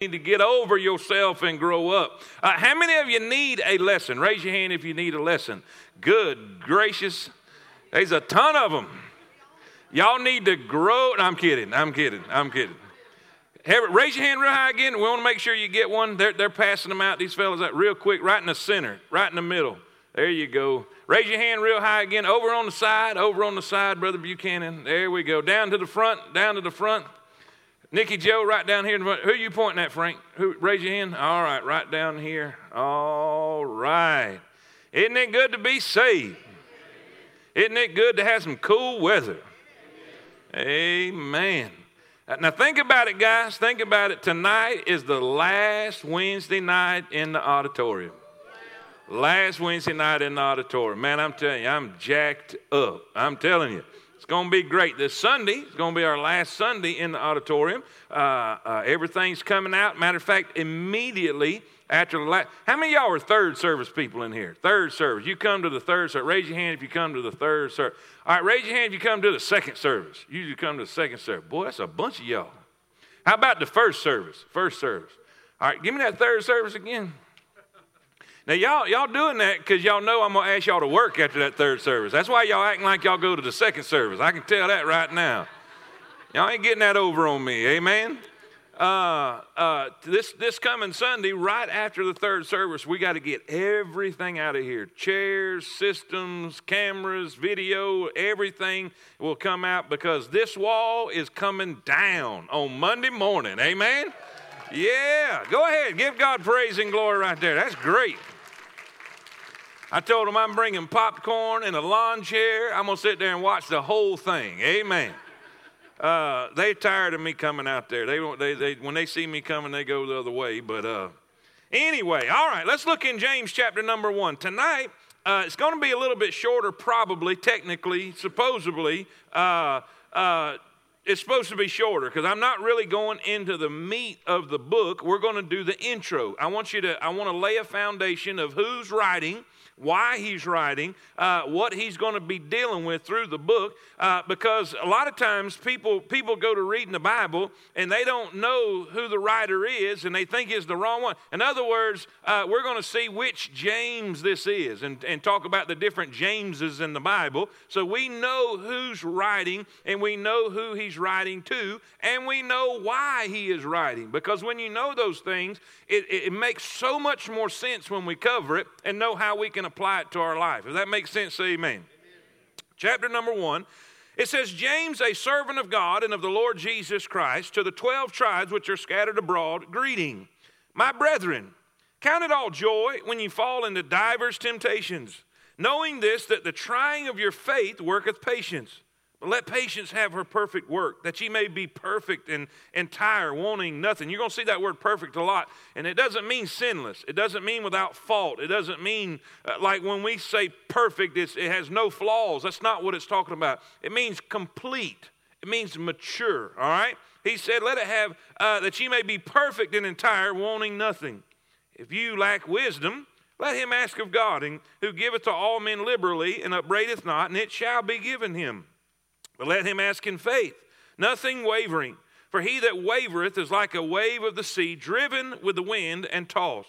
need to get over yourself and grow up. Uh, how many of you need a lesson? Raise your hand if you need a lesson. Good gracious. There's a ton of them. Y'all need to grow. I'm kidding. I'm kidding. I'm kidding. Have, raise your hand real high again. We want to make sure you get one. They're, they're passing them out, these fellas, out real quick, right in the center, right in the middle. There you go. Raise your hand real high again. Over on the side, over on the side, Brother Buchanan. There we go. Down to the front, down to the front. Nikki Joe, right down here. Who are you pointing at, Frank? Who, raise your hand. All right, right down here. All right. Isn't it good to be saved? Isn't it good to have some cool weather? Amen. Uh, now, think about it, guys. Think about it. Tonight is the last Wednesday night in the auditorium. Last Wednesday night in the auditorium. Man, I'm telling you, I'm jacked up. I'm telling you going to be great. This Sunday is going to be our last Sunday in the auditorium. Uh, uh, everything's coming out. Matter of fact, immediately after the last, how many y'all are third service people in here? Third service. You come to the third service. Raise your hand if you come to the third service. All right, raise your hand if you come to the second service. You come to the second service. Boy, that's a bunch of y'all. How about the first service? First service. All right, give me that third service again. Now, y'all, y'all doing that because y'all know I'm going to ask y'all to work after that third service. That's why y'all acting like y'all go to the second service. I can tell that right now. Y'all ain't getting that over on me. Amen? Uh, uh, this, this coming Sunday, right after the third service, we got to get everything out of here chairs, systems, cameras, video, everything will come out because this wall is coming down on Monday morning. Amen? Yeah, go ahead. Give God praise and glory right there. That's great. I told them I'm bringing popcorn and a lawn chair. I'm going to sit there and watch the whole thing. Amen. Uh, they tired of me coming out there. They, they, they, when they see me coming, they go the other way. But uh, anyway, all right, let's look in James chapter number one. Tonight, uh, it's going to be a little bit shorter, probably, technically, supposedly. Uh, uh, it's supposed to be shorter because I'm not really going into the meat of the book. We're going to do the intro. I want you to, I want to lay a foundation of who's writing why he's writing, uh, what he's going to be dealing with through the book, uh, because a lot of times people people go to reading the Bible and they don't know who the writer is and they think it's the wrong one. In other words, uh, we're going to see which James this is and, and talk about the different Jameses in the Bible, so we know who's writing and we know who he's writing to and we know why he is writing. Because when you know those things, it, it makes so much more sense when we cover it and know how we can apply it to our life. If that makes sense, say amen. amen. Chapter number one. It says, James, a servant of God and of the Lord Jesus Christ, to the 12 tribes which are scattered abroad, greeting. My brethren, count it all joy when you fall into divers temptations, knowing this, that the trying of your faith worketh patience. Let patience have her perfect work, that ye may be perfect and entire, wanting nothing. You're going to see that word perfect a lot. And it doesn't mean sinless, it doesn't mean without fault. It doesn't mean uh, like when we say perfect, it has no flaws. That's not what it's talking about. It means complete, it means mature, all right? He said, Let it have, uh, that ye may be perfect and entire, wanting nothing. If you lack wisdom, let him ask of God, who giveth to all men liberally, and upbraideth not, and it shall be given him. But let him ask in faith, nothing wavering. For he that wavereth is like a wave of the sea, driven with the wind and tossed.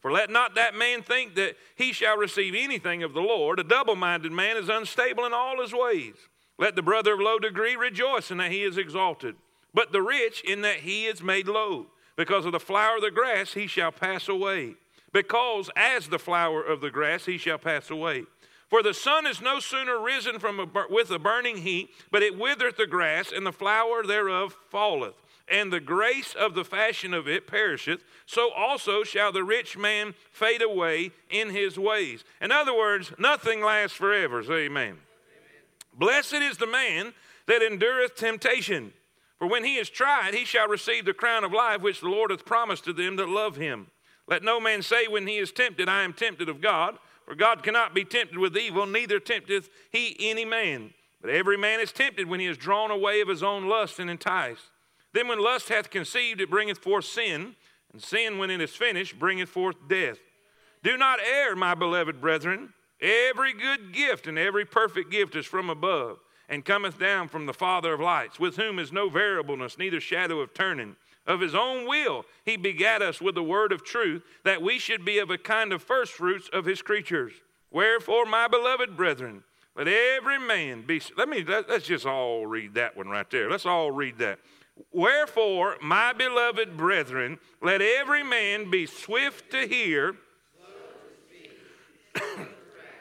For let not that man think that he shall receive anything of the Lord. A double minded man is unstable in all his ways. Let the brother of low degree rejoice in that he is exalted, but the rich in that he is made low. Because of the flower of the grass he shall pass away. Because as the flower of the grass he shall pass away. For the sun is no sooner risen from a, with a burning heat, but it withereth the grass, and the flower thereof falleth. And the grace of the fashion of it perisheth, so also shall the rich man fade away in his ways. In other words, nothing lasts forever. Say amen. amen. Blessed is the man that endureth temptation, for when he is tried, he shall receive the crown of life which the Lord hath promised to them that love him. Let no man say when he is tempted, I am tempted of God. For God cannot be tempted with evil, neither tempteth he any man. But every man is tempted when he is drawn away of his own lust and enticed. Then when lust hath conceived, it bringeth forth sin, and sin, when it is finished, bringeth forth death. Do not err, my beloved brethren. Every good gift and every perfect gift is from above, and cometh down from the Father of lights, with whom is no variableness, neither shadow of turning. Of his own will, he begat us with the word of truth, that we should be of a kind of firstfruits of his creatures. Wherefore, my beloved brethren, let every man be. Let me, let, us just all read that one right there. Let's all read that. Wherefore, my beloved brethren, let every man be swift to hear.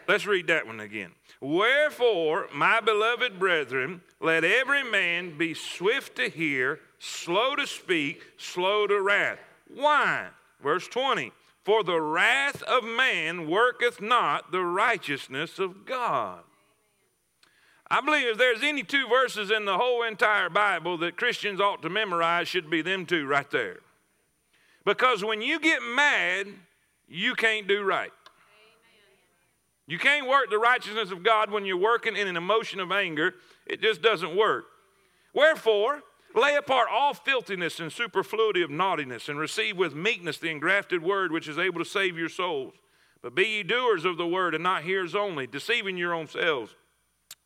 Let's read that one again. Wherefore, my beloved brethren, let every man be swift to hear, slow to speak, slow to wrath. Why? Verse 20. For the wrath of man worketh not the righteousness of God. I believe if there's any two verses in the whole entire Bible that Christians ought to memorize, should be them two right there. Because when you get mad, you can't do right. You can't work the righteousness of God when you're working in an emotion of anger. It just doesn't work. Wherefore, lay apart all filthiness and superfluity of naughtiness, and receive with meekness the engrafted word which is able to save your souls. But be ye doers of the word, and not hearers only, deceiving your own selves.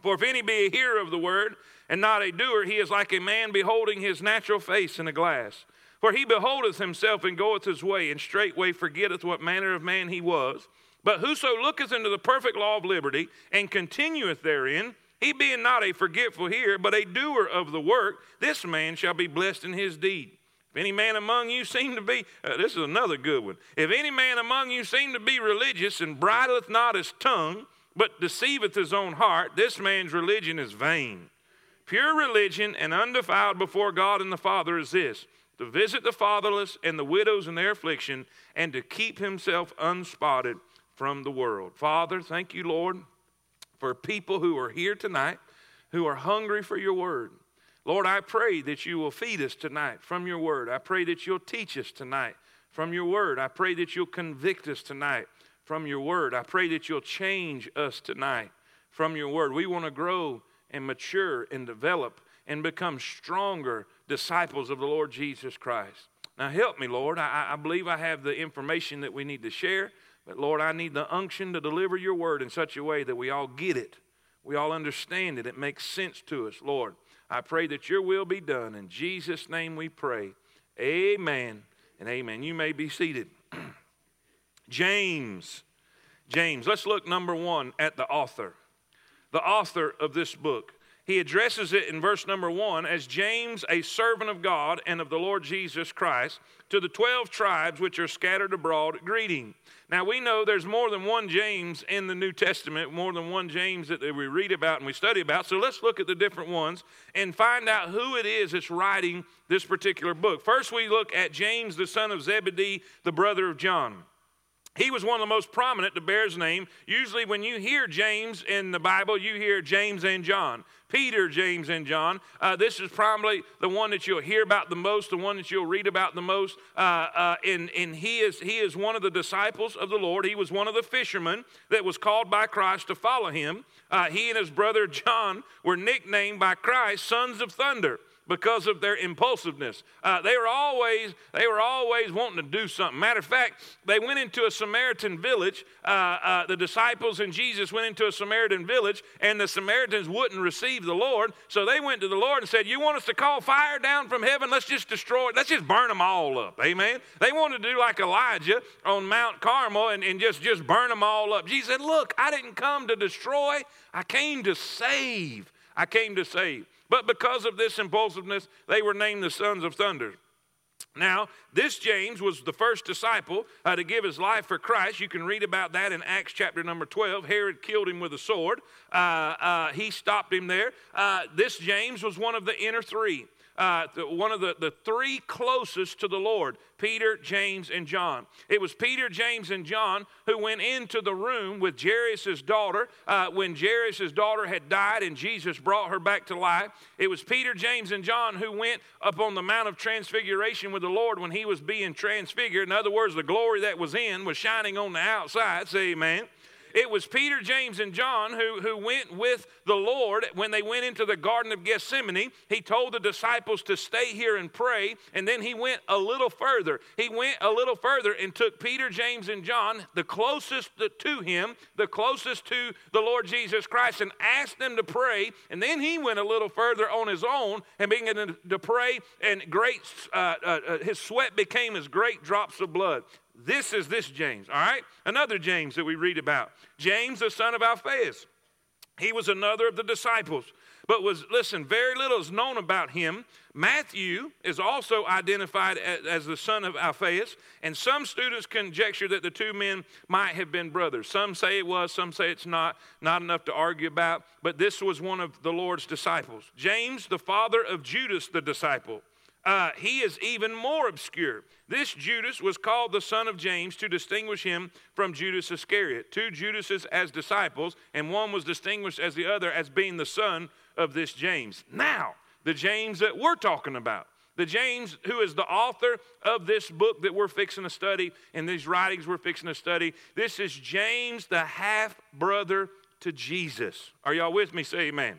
For if any be a hearer of the word and not a doer, he is like a man beholding his natural face in a glass. For he beholdeth himself and goeth his way, and straightway forgetteth what manner of man he was. But whoso looketh into the perfect law of liberty and continueth therein, he being not a forgetful hearer, but a doer of the work, this man shall be blessed in his deed. If any man among you seem to be, uh, this is another good one. If any man among you seem to be religious and bridleth not his tongue, but deceiveth his own heart, this man's religion is vain. Pure religion and undefiled before God and the Father is this to visit the fatherless and the widows in their affliction, and to keep himself unspotted from the world. Father, thank you, Lord, for people who are here tonight who are hungry for your word. Lord, I pray that you will feed us tonight from your word. I pray that you'll teach us tonight from your word. I pray that you'll convict us tonight from your word. I pray that you'll change us tonight from your word. We want to grow and mature and develop and become stronger disciples of the Lord Jesus Christ. Now, help me, Lord. I, I, believe I have the information that we need to share, but Lord, I need the unction to deliver your word in such a way that we all get it. We all understand it. It makes sense to us, Lord. I pray that your will be done. In Jesus' name we pray. Amen and amen. You may be seated. James. James. Let's look number one at the author. The author of this book. He addresses it in verse number one as James, a servant of God and of the Lord Jesus Christ, to the 12 tribes which are scattered abroad, greeting. Now, we know there's more than one James in the New Testament, more than one James that we read about and we study about. So let's look at the different ones and find out who it is that's writing this particular book. First, we look at James, the son of Zebedee, the brother of John. He was one of the most prominent to bear his name. Usually, when you hear James in the Bible, you hear James and John. Peter, James, and John. Uh, this is probably the one that you'll hear about the most, the one that you'll read about the most. Uh, uh, and and he, is, he is one of the disciples of the Lord. He was one of the fishermen that was called by Christ to follow him. Uh, he and his brother John were nicknamed by Christ sons of thunder because of their impulsiveness. Uh, they were always they were always wanting to do something. Matter of fact, they went into a Samaritan village. Uh, uh, the disciples and Jesus went into a Samaritan village, and the Samaritans wouldn't receive the Lord. So they went to the Lord and said, "You want us to call fire down from heaven? Let's just destroy. Let's just burn them all up." Amen. They wanted to do like Elijah on Mount Carmel and, and just just burn them all up. Jesus said, "Look, I didn't come to destroy. I came to save. I came to save." But because of this impulsiveness, they were named the sons of thunder. Now, this James was the first disciple uh, to give his life for Christ. You can read about that in Acts chapter number 12. Herod killed him with a sword, uh, uh, he stopped him there. Uh, this James was one of the inner three uh, one of the, the three closest to the Lord Peter, James, and John. It was Peter, James, and John who went into the room with Jairus' daughter uh, when Jairus' daughter had died and Jesus brought her back to life. It was Peter, James, and John who went up on the Mount of Transfiguration with the Lord when he was being transfigured. In other words, the glory that was in was shining on the outside. Say amen. It was Peter, James, and John who, who went with the Lord when they went into the Garden of Gethsemane. He told the disciples to stay here and pray, and then he went a little further. He went a little further and took Peter, James, and John, the closest to him, the closest to the Lord Jesus Christ, and asked them to pray. And then he went a little further on his own and began to pray, and great, uh, uh, uh, his sweat became as great drops of blood. This is this James, all right? Another James that we read about. James, the son of Alphaeus. He was another of the disciples, but was, listen, very little is known about him. Matthew is also identified as, as, the son of Alphaeus, and some students conjecture that the two men might have been brothers. Some say it was, some say it's not, not enough to argue about, but this was one of the Lord's disciples. James, the father of Judas the disciple. Uh, he is even more obscure. This Judas was called the son of James to distinguish him from Judas Iscariot. Two Judases as disciples, and one was distinguished as the other as being the son of this James. Now, the James that we're talking about, the James who is the author of this book that we're fixing to study and these writings we're fixing to study, this is James, the half brother to Jesus. Are y'all with me? Say amen.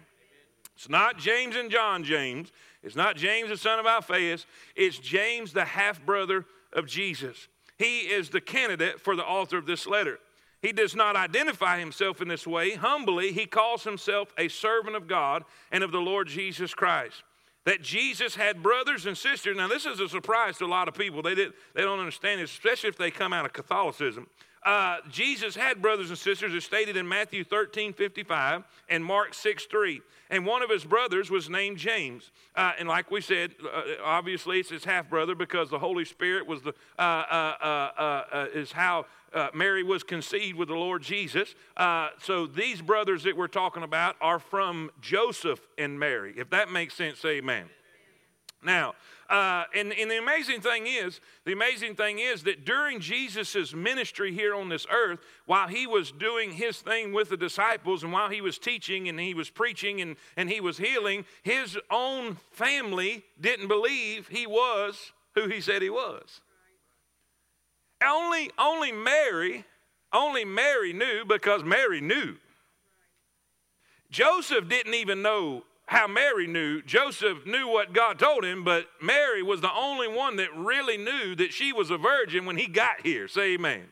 It's not James and John James. It's not James, the son of Alphaeus. It's James, the half brother of Jesus. He is the candidate for the author of this letter. He does not identify himself in this way. Humbly, he calls himself a servant of God and of the Lord Jesus Christ. That Jesus had brothers and sisters. Now, this is a surprise to a lot of people. They, did, they don't understand this, especially if they come out of Catholicism. Uh, Jesus had brothers and sisters, as stated in Matthew 13 55 and Mark 6 3 and one of his brothers was named James. Uh, and like we said, uh, obviously it's his half brother because the Holy Spirit was the uh, uh, uh, is how Mary was conceived with the Lord Jesus. so these brothers that we're talking about are from Joseph and Mary. If that makes sense, amen. Now, uh, and, and the amazing thing is, the amazing thing is that during Jesus' ministry here on this earth, while he was doing his thing with the disciples and while he was teaching and he was preaching and, and he was healing, his own family didn't believe he was who he said he was. Only, only Mary, only Mary knew because Mary knew. Joseph didn't even know how Mary knew. Joseph knew what God told him, but Mary was the only one that really knew that she was a virgin when he got here. Say amen.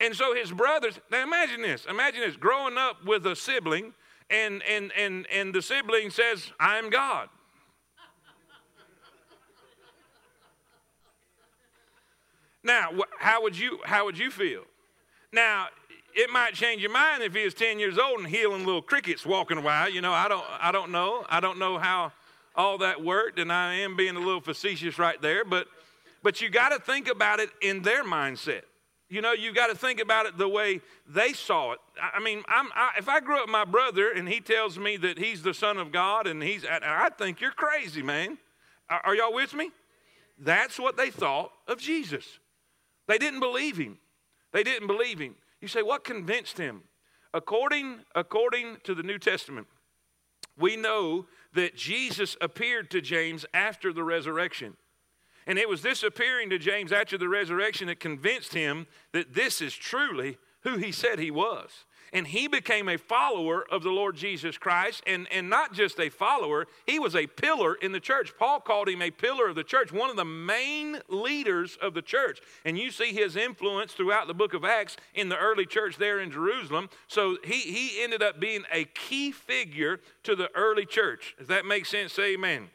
And so his brothers, now imagine this. Imagine this growing up with a sibling, and, and, and, and the sibling says, I'm God. Now, how would you how would you feel? Now, it might change your mind if he was 10 years old and healing little crickets walking a while. You know, I don't, I don't know. I don't know how all that worked, and I am being a little facetious right there, but, but you got to think about it in their mindset. You know, you got to think about it the way they saw it. I mean, I, if I grew up my brother and he tells me that he's the son of God and he's, I think you're crazy, man. Are, are y'all with me? That's what they thought of Jesus. They didn't believe him. They didn't believe him. You say, what convinced him? According, according to the New Testament, we know that Jesus appeared to James after the resurrection. And it was this appearing to James after the resurrection that convinced him that this is truly who he said he was and he became a follower of the Lord Jesus Christ. And, and not just a follower, he was a pillar in the church. Paul called him a pillar of the church, one of the main leaders of the church. And you see his influence throughout the book of Acts in the early church there in Jerusalem. So he, he ended up being a key figure to the early church. Does that make sense? Say amen.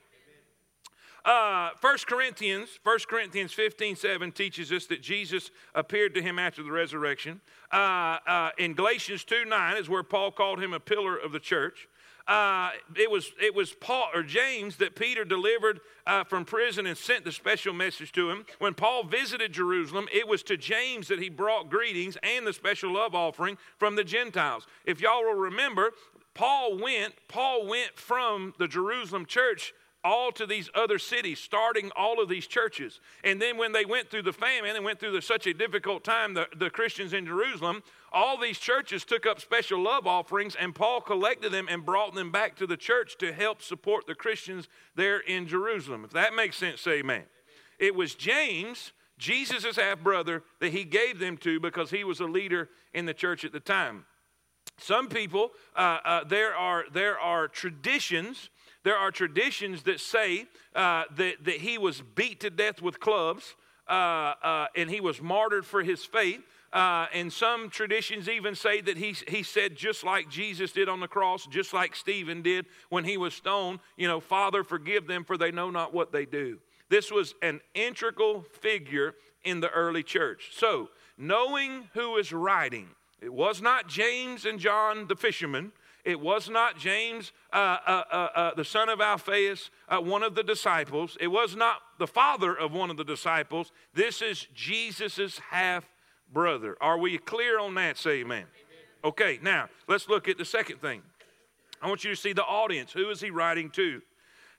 Uh, 1 Corinthians, 1 Corinthians 15, 7 teaches us that Jesus appeared to him after the resurrection. Uh, uh, in Galatians 2, 9 is where Paul called him a pillar of the church. Uh, it was it was Paul or James that Peter delivered uh, from prison and sent the special message to him. When Paul visited Jerusalem, it was to James that he brought greetings and the special love offering from the Gentiles. If y'all will remember, Paul went Paul went from the Jerusalem church all to these other cities, starting all of these churches. And then when they went through the famine and went through the, such a difficult time, the, the Christians in Jerusalem, all these churches took up special love offerings, and Paul collected them and brought them back to the church to help support the Christians there in Jerusalem. If that makes sense, say amen. It was James Jesus' half brother that he gave them to because he was a leader in the church at the time. Some people, uh, uh, there, are, there are traditions. There are traditions that say uh, that, that he was beat to death with clubs uh, uh, and he was martyred for his faith. Uh, and some traditions even say that he, he said, just like Jesus did on the cross, just like Stephen did when he was stoned, you know, Father, forgive them, for they know not what they do. This was an integral figure in the early church. So, knowing who is writing, it was not James and John the fishermen. It was not James, uh, uh, uh, uh the son of Alphaeus, uh, one of the disciples. It was not the father of one of the disciples. This is Jesus' half brother. Are we clear on that? Say amen. amen. Okay, now let's look at the second thing. I want you to see the audience. Who is he writing to?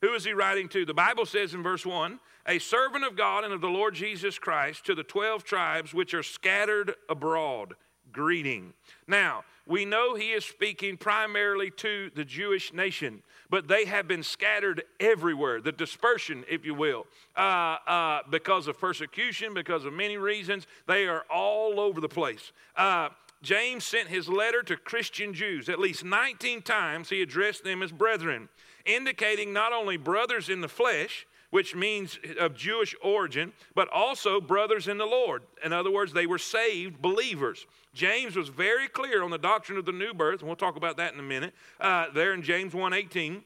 Who is he writing to? The Bible says in verse 1 A servant of God and of the Lord Jesus Christ to the 12 tribes which are scattered abroad greeting. Now, we know he is speaking primarily to the Jewish nation, but they have been scattered everywhere, the dispersion, if you will, uh, uh, because of persecution, because of many reasons. They are all over the place. Uh, James sent his letter to Christian Jews. At least 19 times he addressed them as brethren, indicating not only brothers in the flesh, which means of Jewish origin, but also brothers in the Lord. In other words, they were saved believers. James was very clear on the doctrine of the new birth, and we'll talk about that in a minute. Uh, there in James 1:18,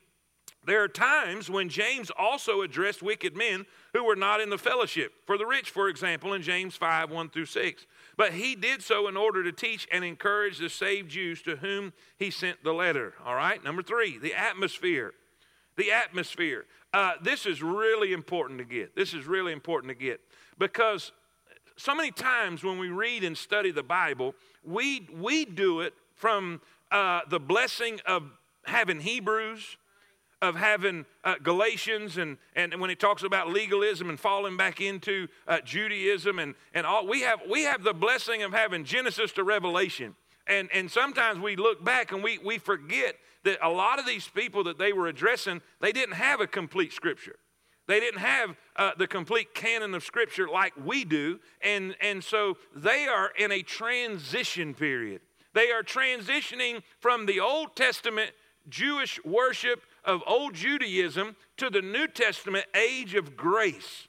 there are times when James also addressed wicked men who were not in the fellowship. For the rich, for example, in James 5 1 through 6. But he did so in order to teach and encourage the saved Jews to whom he sent the letter. All right, number three, the atmosphere. The atmosphere. Uh, this is really important to get. This is really important to get because so many times when we read and study the Bible, we, we do it from uh, the blessing of having Hebrews, of having uh, Galatians, and, and when he talks about legalism and falling back into uh, Judaism, and, and all, we have, we have the blessing of having Genesis to Revelation. And, and sometimes we look back and we, we forget that a lot of these people that they were addressing, they didn't have a complete scripture. They didn't have uh, the complete canon of scripture like we do. And, and so they are in a transition period. They are transitioning from the Old Testament Jewish worship of old Judaism to the New Testament age of grace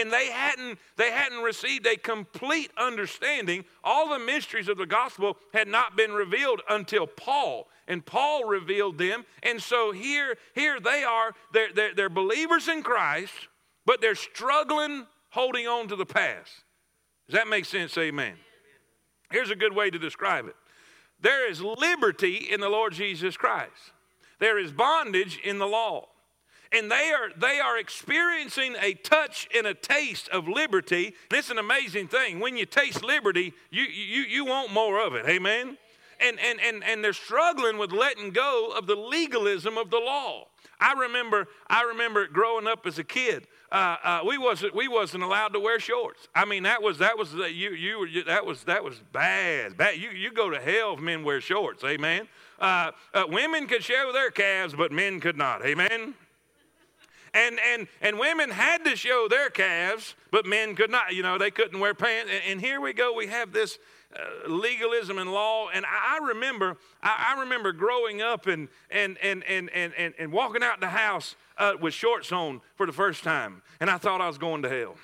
and they hadn't they hadn't received a complete understanding. All the mysteries of the gospel had not been revealed until paul. And paul revealed them. And so here here they are. They're, they're, they're believers in christ but they're struggling holding on to the past. Does that make sense? Amen. Here's a good way to describe it. There is liberty in the lord jesus christ. There is bondage in the law and they are they are experiencing a touch and a taste of liberty it's an amazing thing when you taste liberty you you you want more of it amen and and and, and they're struggling with letting go of the legalism of the law i remember i remember growing up as a kid uh, uh, we wasn't we wasn't allowed to wear shorts. I mean that was that was you you were that was that was bad. Bad. You you go to hell if men wear shorts. Amen. Uh, uh women could show their calves, but men could not. Amen and and and women had to show their calves, but men could not. You know, they couldn't wear pants. And, and here we go. We have this uh, legalism and law. And I, I remember, I, I, remember growing up and and and and and and, and walking out the house uh, with shorts on for the first time, and I thought I was going to hell.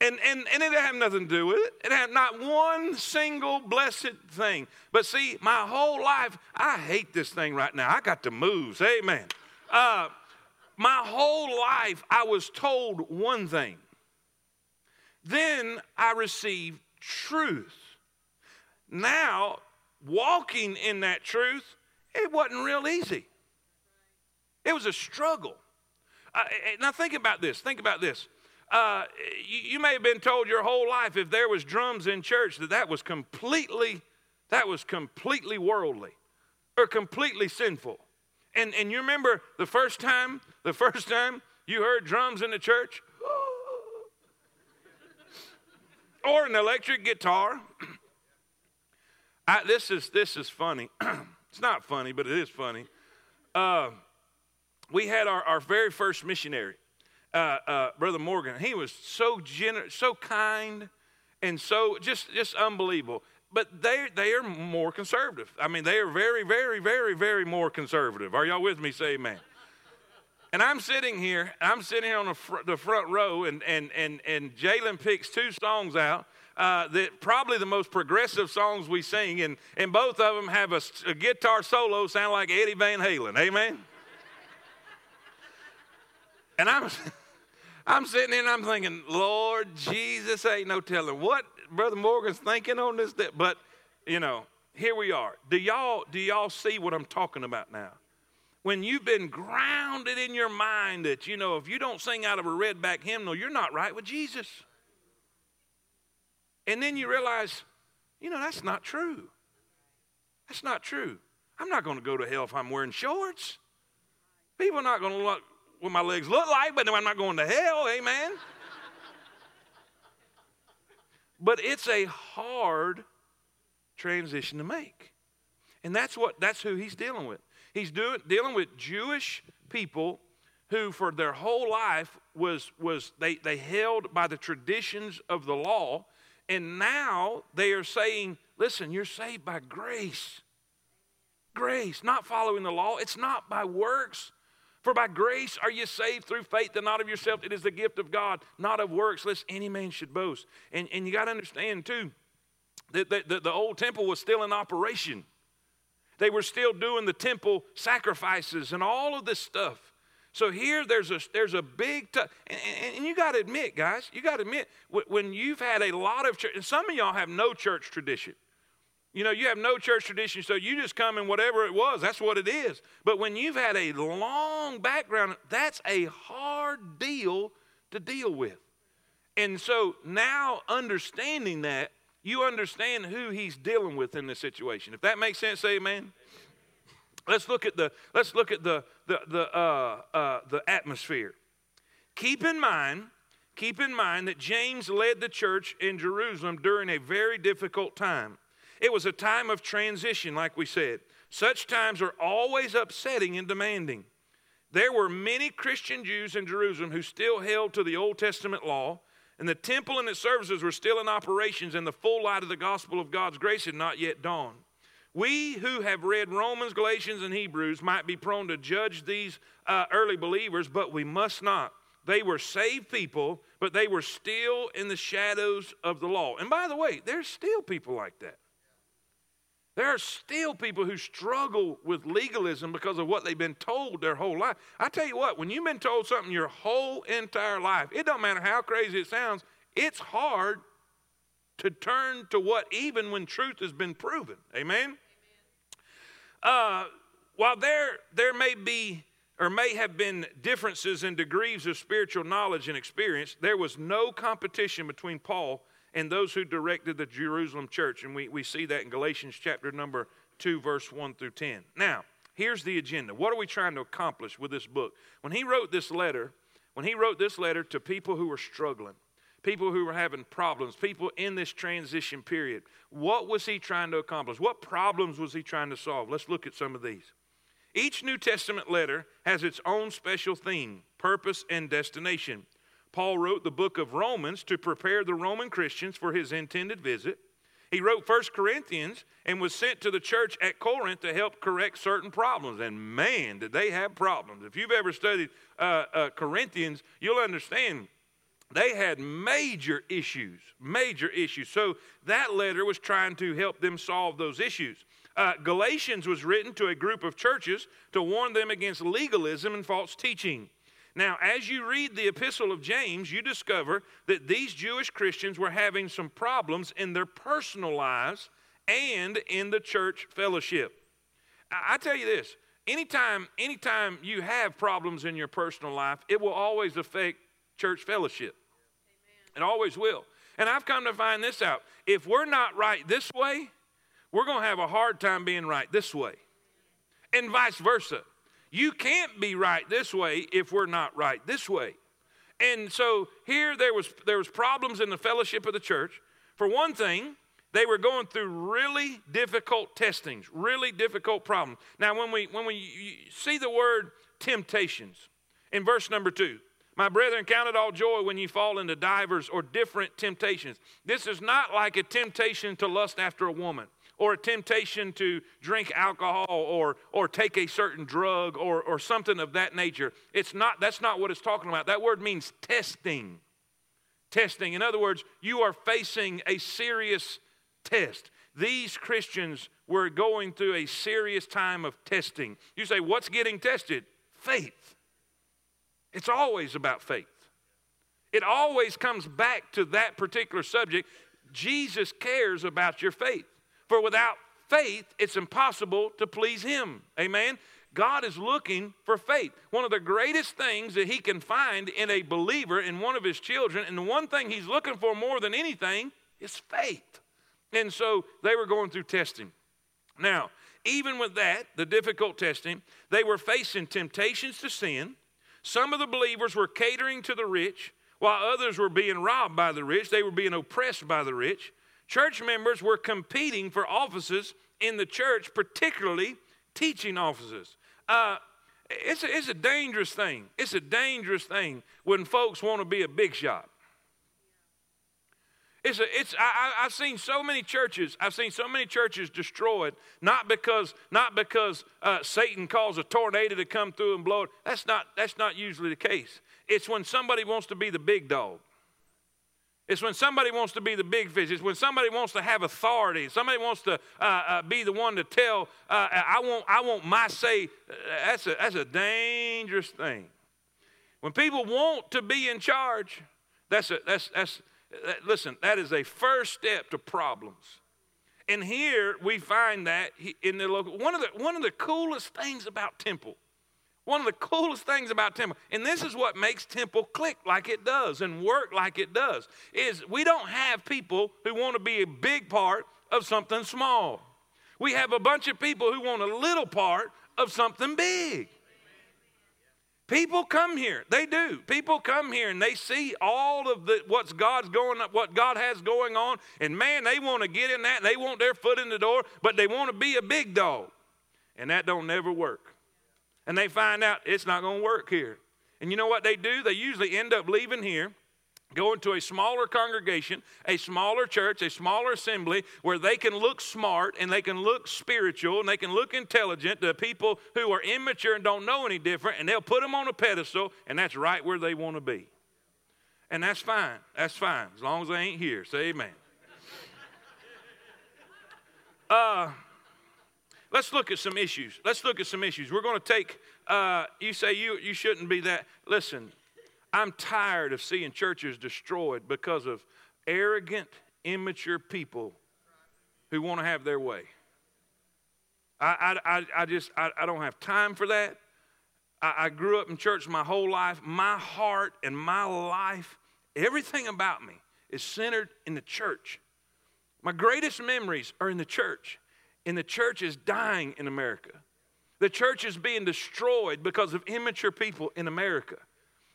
And, and, and it had nothing to do with it. It had not one single blessed thing. But see, my whole life, I hate this thing right now. I got to move. Amen. Uh, my whole life, I was told one thing. Then I received truth. Now, walking in that truth, it wasn't real easy. It was a struggle. Uh, now, think about this. Think about this. Uh, you, you may have been told your whole life if there was drums in church that that was completely that was completely worldly or completely sinful and, and you remember the first time, the first time you heard drums in the church? or an electric guitar. I, this, is, this is funny. it's not funny, but it is funny. Uh, we had our, our very first missionary. uh, uh, Brother Morgan. He was so generous, so kind, and so just just unbelievable. But they they are more conservative. I mean, they are very, very, very, very more conservative. Are y'all with me? Say amen. And I'm sitting here, I'm sitting here on the, fr- the front row, and, and, and, and Jalen picks two songs out uh, that probably the most progressive songs we sing, and, and both of them have a, a guitar solo sound like Eddie Van Halen. Amen? and I'm, I'm sitting there and I'm thinking, Lord Jesus, ain't no telling what Brother Morgan's thinking on this. But, you know, here we are. Do y'all, do y'all see what I'm talking about now? when you've been grounded in your mind that, you know, if you don't sing out of a red back hymnal, you're not right with Jesus. And then you realize, you know, that's not true. That's not true. I'm not going to go to hell if I'm wearing shorts. People are not going to look what my legs look like, but I'm not going to hell, amen. But it's a hard transition to make. And that's what that's who he's dealing with. He's doing, dealing with Jewish people who, for their whole life, was, was they, they held by the traditions of the law. And now they are saying, listen, you're saved by grace. Grace, not following the law. It's not by works. For by grace are you saved through faith and not of yourself. It is the gift of God, not of works, lest any man should boast. And, and you got to understand, too, that the, the, the old temple was still in operation. They were still doing the temple sacrifices and all of this stuff. So here there's a there's a big t- and, and, you got to admit, guys, you got to admit when you've had a lot of church, and some of y'all have no church tradition. You know, you have no church tradition, so you just come in whatever it was. That's what it is. But when you've had a long background, that's a hard deal to deal with. And so now understanding that you understand who he's dealing with in this situation. If that makes sense, say amen. Let's look at the let's look at the the the uh, uh, the atmosphere. Keep in mind, keep in mind that James led the church in Jerusalem during a very difficult time. It was a time of transition, like we said. Such times are always upsetting and demanding. There were many Christian Jews in Jerusalem who still held to the Old Testament law and the temple and its services were still in operations, and the full light of the gospel of God's grace had not yet dawned. We who have read Romans, Galatians, and Hebrews might be prone to judge these uh, early believers, but we must not. They were saved people, but they were still in the shadows of the law. And by the way, there's still people like that. There are still people who struggle with legalism because of what they've been told their whole life. I tell you what, when you've been told something your whole entire life, it don't matter how crazy it sounds, it's hard to turn to what even when truth has been proven. Amen? Amen. Uh, while there, there may be or may have been differences in degrees of spiritual knowledge and experience, there was no competition between Paul and those who directed the Jerusalem church. And we, we see that in Galatians chapter number 2, verse 1 through 10. Now, here's the agenda. What are we trying to accomplish with this book? When he wrote this letter, when he wrote this letter to people who were struggling, people who were having problems, people in this transition period, what was he trying to accomplish? What problems was he trying to solve? Let's look at some of these. Each New Testament letter has its own special theme, purpose, and destination. Paul wrote the book of Romans to prepare the Roman Christians for his intended visit. He wrote First Corinthians and was sent to the church at Corinth to help correct certain problems. And man, did they have problems. If you've ever studied uh, uh, Corinthians, you'll understand they had major issues, major issues. So that letter was trying to help them solve those issues. Uh, Galatians was written to a group of churches to warn them against legalism and false teaching. Now, as you read the epistle of James, you discover that these Jewish Christians were having some problems in their personal lives and in the church fellowship. I, tell you this anytime, anytime you have problems in your personal life, it will always affect church fellowship. Amen. It always will. And I've come to find this out. If we're not right this way, we're going to have a hard time being right this way, and vice versa. You can't be right this way if we're not right this way. And so here there was there was problems in the fellowship of the church. For one thing, they were going through really difficult testings, really difficult problems. Now when we when we see the word temptations in verse number 2, My brethren, count it all joy when you fall into divers or different temptations. This is not like a temptation to lust after a woman or a temptation to drink alcohol or, or take a certain drug or, or something of that nature. It's not, that's not what it's talking about. That word means testing. Testing. In other words, you are facing a serious test. These Christians were going through a serious time of testing. You say, what's getting tested? Faith. It's always about faith. It always comes back to that particular subject. Jesus cares about your faith. For without faith, it's impossible to please Him. Amen? God is looking for faith. One of the greatest things that He can find in a believer, in one of His children, and the one thing He's looking for more than anything is faith. And so they were going through testing. Now, even with that, the difficult testing, they were facing temptations to sin. Some of the believers were catering to the rich, while others were being robbed by the rich. They were being oppressed by the rich. Church members were competing for offices in the church, particularly teaching offices. Uh, it's, a, it's a dangerous thing. It's a dangerous thing when folks want to be a big shot. It's a, it's, I, have seen so many churches, I've seen so many churches destroyed, not because, not because uh, Satan calls a tornado to come through and blow it. That's not, that's not usually the case. It's when somebody wants to be the big dog. It's when somebody wants to be the big fish. It's when somebody wants to have authority. Somebody wants to uh, uh, be the one to tell, uh, I, want, I want my say. That's a, that's a dangerous thing. When people want to be in charge, that's, a, that's, that's, listen, that is a first step to problems. And here we find that in the local. One of the, one of the coolest things about Temple, one of the coolest things about Temple, and this is what makes Temple click like it does and work like it does, is we don't have people who want to be a big part of something small. We have a bunch of people who want a little part of something big. People come here. They do. People come here and they see all of the what's God's going what God has going on, and man, they want to get in that. They want their foot in the door, but they want to be a big dog, and that don't never work. And they find out it's not going to work here. And you know what they do? They usually end up leaving here going to a smaller congregation, a smaller church, a smaller assembly where they can look smart and they can look spiritual and they can look intelligent to people who are immature and don't know any different, and they'll put them on a pedestal, and that's right where they want to be. And that's fine. That's fine. As long as they ain't here. Say amen. Uh, let's look at some issues. Let's look at some issues. We're going to take, uh, you say you, you shouldn't be that. Listen, I'm tired of seeing churches destroyed because of arrogant, immature people who want to have their way. I, I, I just, I, I don't have time for that. I, I grew up in church my whole life. My heart and my life, everything about me is centered in the church. My greatest memories are in the church, and the church is dying in America. The church is being destroyed because of immature people in America.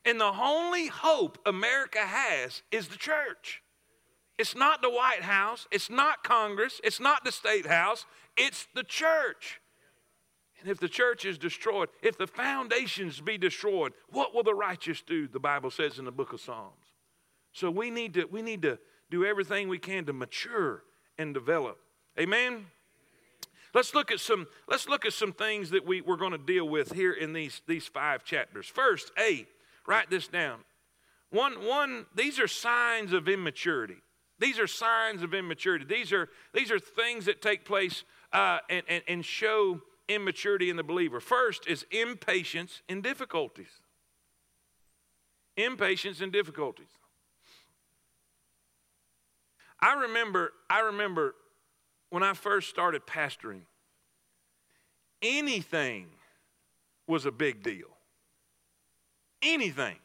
And the only hope America has is the church. It's not the White House, it's not Congress, it's not the State House, it's the church. And if the church is destroyed, if the foundations be destroyed, what will the righteous do? The Bible says in the book of Psalms. So we need to, we need to do everything we can to mature and develop. Amen. Let's look at some, let's look at some things that we, we're going to deal with here in these, these five chapters. First, A, Write this down. One, one, these are signs of immaturity. These are signs of immaturity. These are, these are things that take place uh, and, and, and show immaturity in the believer. First is impatience in difficulties. Impatience in difficulties. I remember, I remember when I first started pastoring, anything was a big deal anything.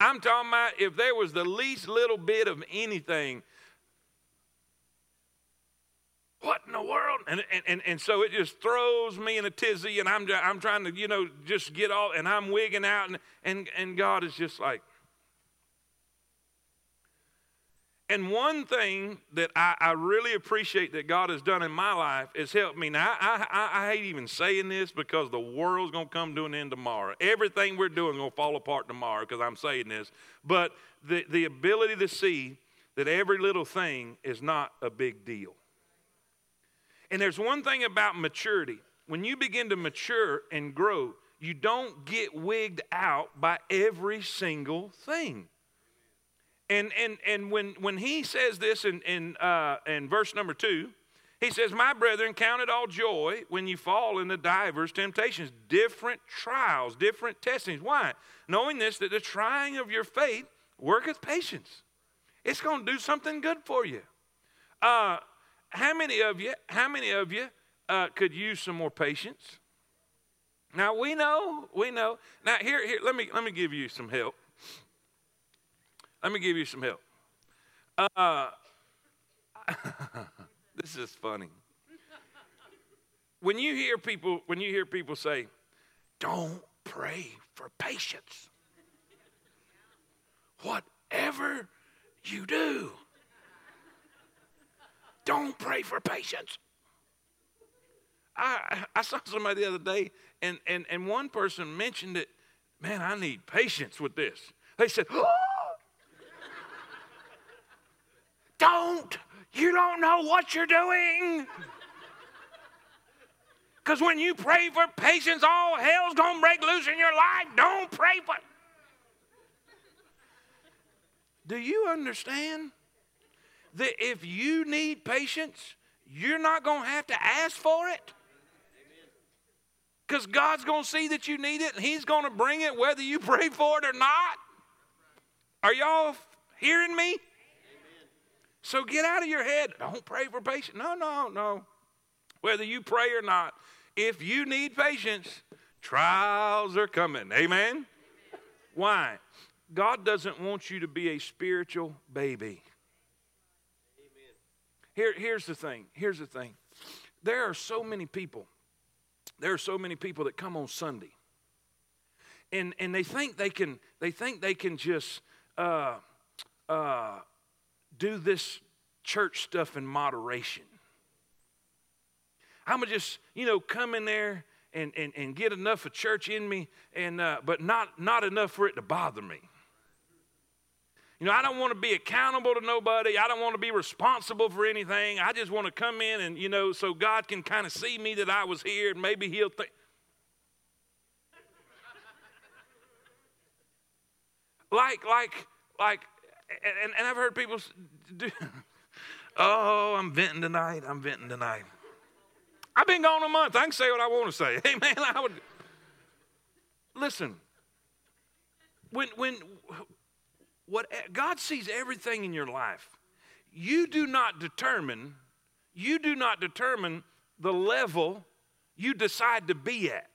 I'm talking about if there was the least little bit of anything, what in the world? And, and, and, and so it just throws me in a tizzy, and I'm, I'm trying to, you know, just get all, and I'm wigging out, and, and, and God is just like, And one thing that I, I, really appreciate that God has done in my life is helped me. Now, I, I, I hate even saying this because the world's going to come to an end tomorrow. Everything we're doing going to fall apart tomorrow because I'm saying this. But the, the ability to see that every little thing is not a big deal. And there's one thing about maturity. When you begin to mature and grow, you don't get wigged out by every single thing. And, and, and when, when he says this in, in, uh, in verse number two, he says, My brethren, count it all joy when you fall into divers temptations, different trials, different testings. Why? Knowing this, that the trying of your faith worketh patience. It's going to do something good for you. Uh, how many of you, how many of you uh, could use some more patience? Now we know, we know. Now here, here, let me let me give you some help. Let me give you some help. Uh, this is funny. When you hear people, when you hear people say, "Don't pray for patience," whatever you do, don't pray for patience. I, I saw somebody the other day, and, and, and one person mentioned it. Man, I need patience with this. They said, oh, Don't. You don't know what you're doing. Because when you pray for patience, all hell's going to break loose in your life. Don't pray for. Do you understand that if you need patience, you're not going to have to ask for it? Because God's going to see that you need it and He's going to bring it whether you pray for it or not. Are y'all hearing me? So get out of your head. Don't pray for patience. No, no, no. Whether you pray or not, if you need patience, trials are coming. Amen? Why? God doesn't want you to be a spiritual baby. Amen. Here, here's the thing. Here's the thing. There are so many people there are so many people that come on Sunday, and and they think they can they think they can just uh, uh, do this church stuff in moderation. I'm gonna just you know come in there and and, and get enough of church in me, and uh, but not not enough for it to bother me. You know, I don't want to be accountable to nobody. I don't want to be responsible for anything. I just want to come in and, you know, so God can kind of see me that I was here and maybe He'll think. like, like, like, and, and I've heard people do, oh, I'm venting tonight. I'm venting tonight. I've been gone a month. I can say what I want to say. Hey, man, I would. Listen, when, when, what God sees everything in your life. You do not determine, you do not determine the level you decide to be at.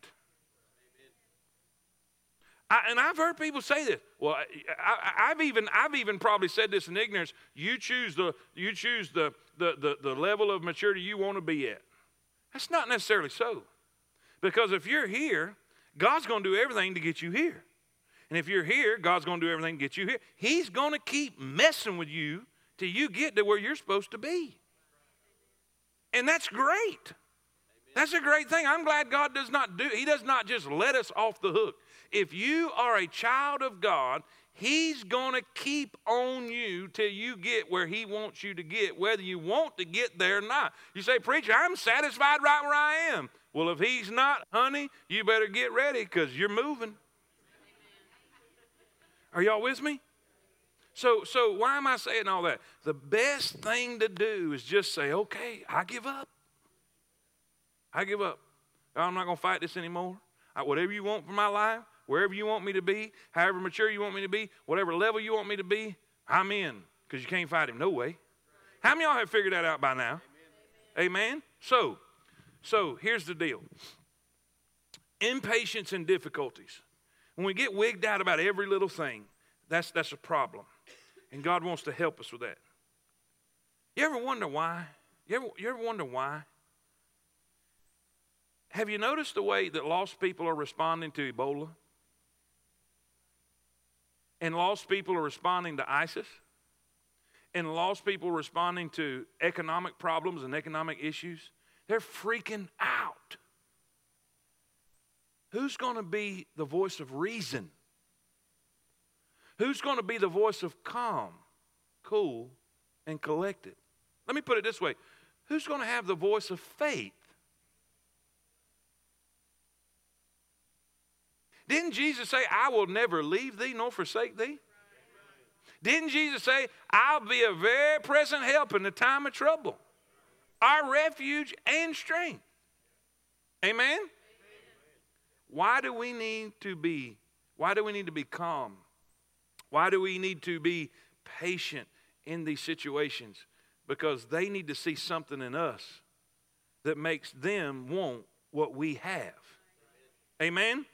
I, and I've heard people say this. Well, I, have even I've even probably said this in ignorance. You choose the you choose the, the the the level of maturity you want to be at. That's not necessarily so, because if you're here, God's going to do everything to get you here. And if you're here, God's going to do everything to get you here. He's going to keep messing with you till you get to where you're supposed to be. And that's great. That's a great thing. I'm glad God does not do, He does not just let us off the hook. If you are a child of God, He's going to keep on you till you get where He wants you to get, whether you want to get there or not. You say, Preacher, I'm satisfied right where I am. Well, if He's not, honey, you better get ready because you're moving. Are y'all with me? So, so why am I saying all that? The best thing to do is just say, okay, I give up. I give up. I'm not going to fight this anymore. I, whatever you want for my life, wherever you want me to be, however mature you want me to be, whatever level you want me to be, I'm in because you can't fight him no way. How many of y'all have figured that out by now? Amen. Amen. So, so here's the deal. Impatience and difficulties when we get wigged out about every little thing, that's, that's a problem. And God wants to help us with that. You ever wonder why? You ever, you ever wonder why? Have you noticed the way that lost people are responding to Ebola? And lost people are responding to ISIS? and lost people responding to economic problems and economic issues, they're freaking out. Who's going to be the voice of reason? Who's going to be the voice of calm, cool, and collected? Let me put it this way Who's going to have the voice of faith? Didn't Jesus say, I will never leave thee nor forsake thee? Didn't Jesus say, I'll be a very present help in the time of trouble, our refuge and strength? Amen? Why do we need to be why do we need to be calm? Why do we need to be patient in these situations? Because they need to see something in us that makes them want what we have. Amen?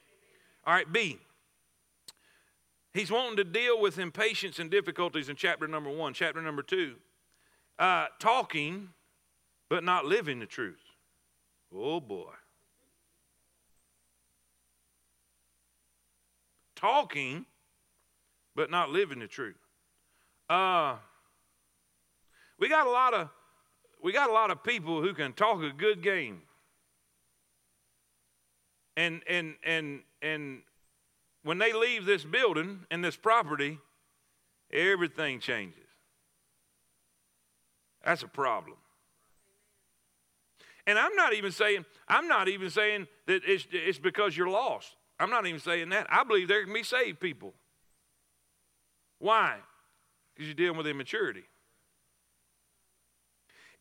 All right, B. He's wanting to deal with impatience and difficulties in chapter number one. Chapter number two, uh, talking but not living the truth. Oh boy. Talking but not living the truth. Uh, we got a lot of we got a lot of people who can talk a good game. And and and and when they leave this building and this property, everything changes. That's a problem. And I'm not even saying, I'm not even saying that it's, it's because you're lost. I'm not even saying that. I believe there can be saved people. Why? Because you're dealing with immaturity.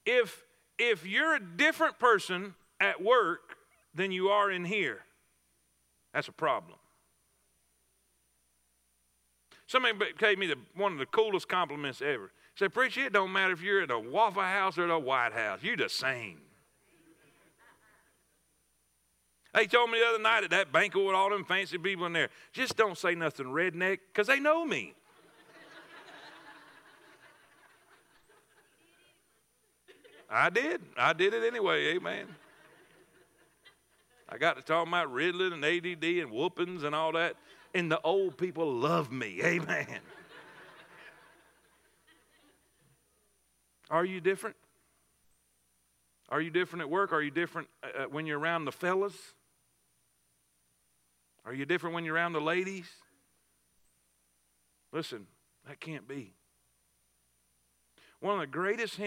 If if you're a different person at work than you are in here, that's a problem. Somebody gave me the, one of the coolest compliments ever. He said, Preacher, it don't matter if you're at a Waffle House or the White House, you're the same. They told me the other night at that banquet with all them fancy people in there, just don't say nothing redneck because they know me. I did. I did it anyway, amen. I got to talk about Ritalin and ADD and whoopings and all that and the old people love me. Amen. Are you different? Are you different at work? Are you different uh, uh, when you're around the fellas? Are you different when you're around the ladies? Listen, that can't be. One of the greatest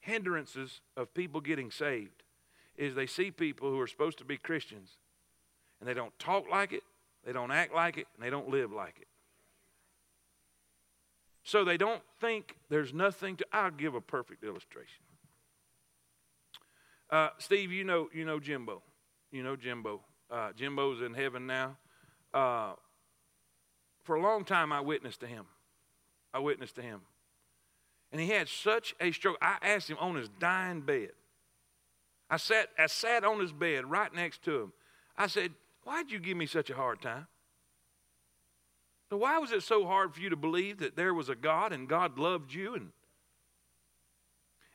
hindrances of people getting saved is they see people who are supposed to be Christians and they don't talk like it, they don't act like it, and they don't live like it. So they don't think there's nothing to. I'll give a perfect illustration. Uh, Steve, you know, you know Jimbo. You know Jimbo. Uh, Jimbo's in heaven now. Uh, for a long time, I witnessed to him. I witnessed to him. And he had such a stroke. I asked him on his dying bed. I sat, I sat on his bed right next to him. I said, Why'd you give me such a hard time? So why was it so hard for you to believe that there was a God and God loved you? And,